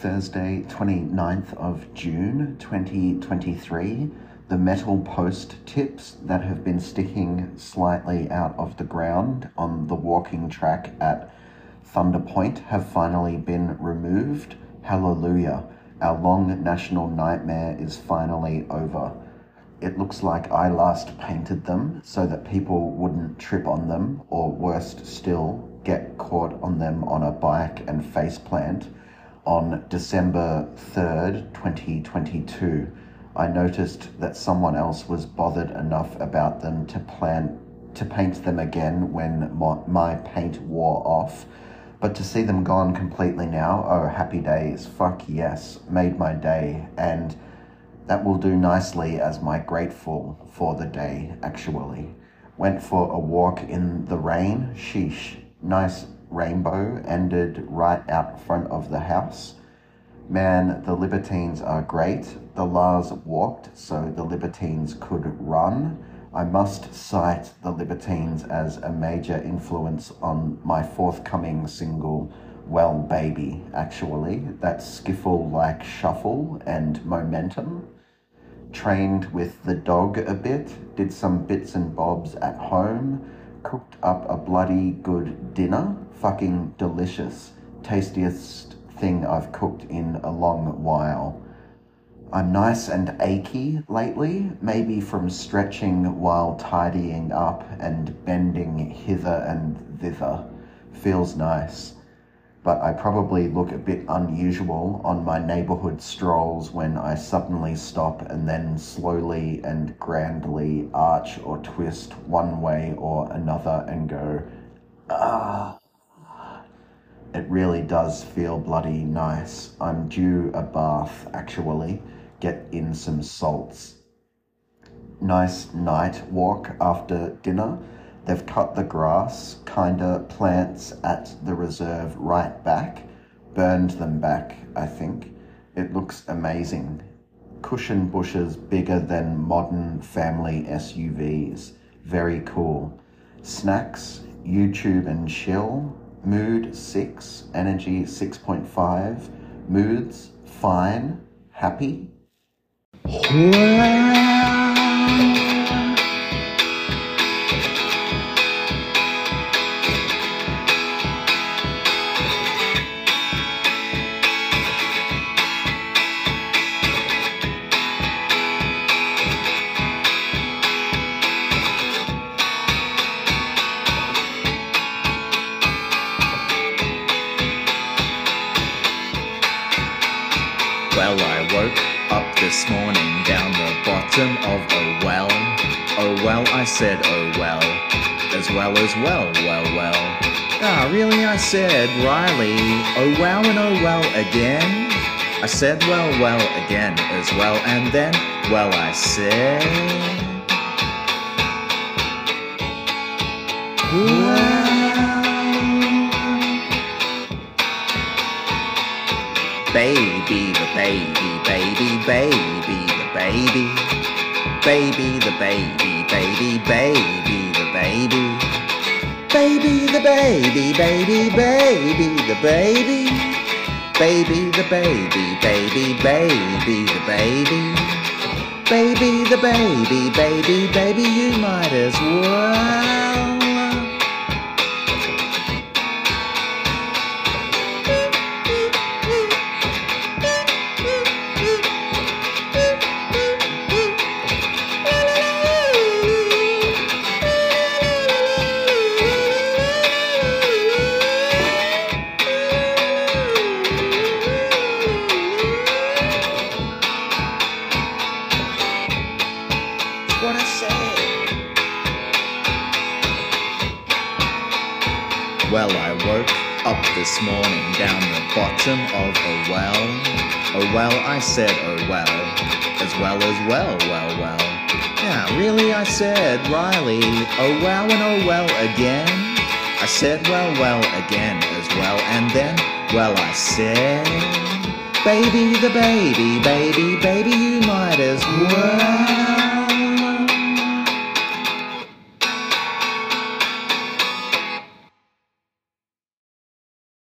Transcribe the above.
Thursday, 29th of June 2023. The metal post tips that have been sticking slightly out of the ground on the walking track at Thunder Point have finally been removed. Hallelujah. Our long national nightmare is finally over. It looks like I last painted them so that people wouldn't trip on them, or worst still, get caught on them on a bike and faceplant on December 3rd, 2022, I noticed that someone else was bothered enough about them to plan to paint them again when my, paint wore off. But to see them gone completely now, oh, happy days, fuck yes, made my day, and that will do nicely as my grateful for the day, actually. Went for a walk in the rain, sheesh, nice rainbow ended right out front of the house. Man, the Libertines are great. The La's walked so the Libertines could run. I must cite the Libertines as a major influence on my forthcoming single, Well Baby, actually. That skiffle like shuffle and momentum. Trained with the dog a bit, did some bits and bobs at home, cooked up a bloody good dinner fucking delicious. Tastiest thing I've cooked in a long while. I'm nice and achy lately, maybe from stretching while tidying up and bending hither and thither. Feels nice. But I probably look a bit unusual on my neighborhood strolls when I suddenly stop and then slowly and grandly arch or twist one way or another and go, ah. It really does feel bloody nice. I'm due a bath, actually. Get in some salts. Nice night walk after dinner. They've cut the grass, kinda plants at the reserve right back. Burned them back, I think. It looks amazing. Cushion bushes bigger than modern family SUVs. Very cool. Snacks, YouTube and chill. Mood 6, energy 6.5, moods fine, happy. Well, I woke up this morning down the bottom of a well. Oh well, I said, oh well, as well as well, well, well. Ah, really, I said, Riley, oh well and oh well again. I said, well, well again as well, and then, well, I said. Baby, the baby, baby, baby, the baby. Baby, the baby, baby, baby, the baby. Baby, the baby, baby, baby, the baby. Baby, the baby, baby, baby, the baby. Baby, the baby, baby, baby, you might as well. Well, I woke up this morning down the bottom of a well. Oh well, I said, oh well, as well as well, well, well. Yeah, really, I said, Riley, oh well and oh well again. I said, well, well again as well, and then, well, I said, baby, the baby, baby, baby, you might as well.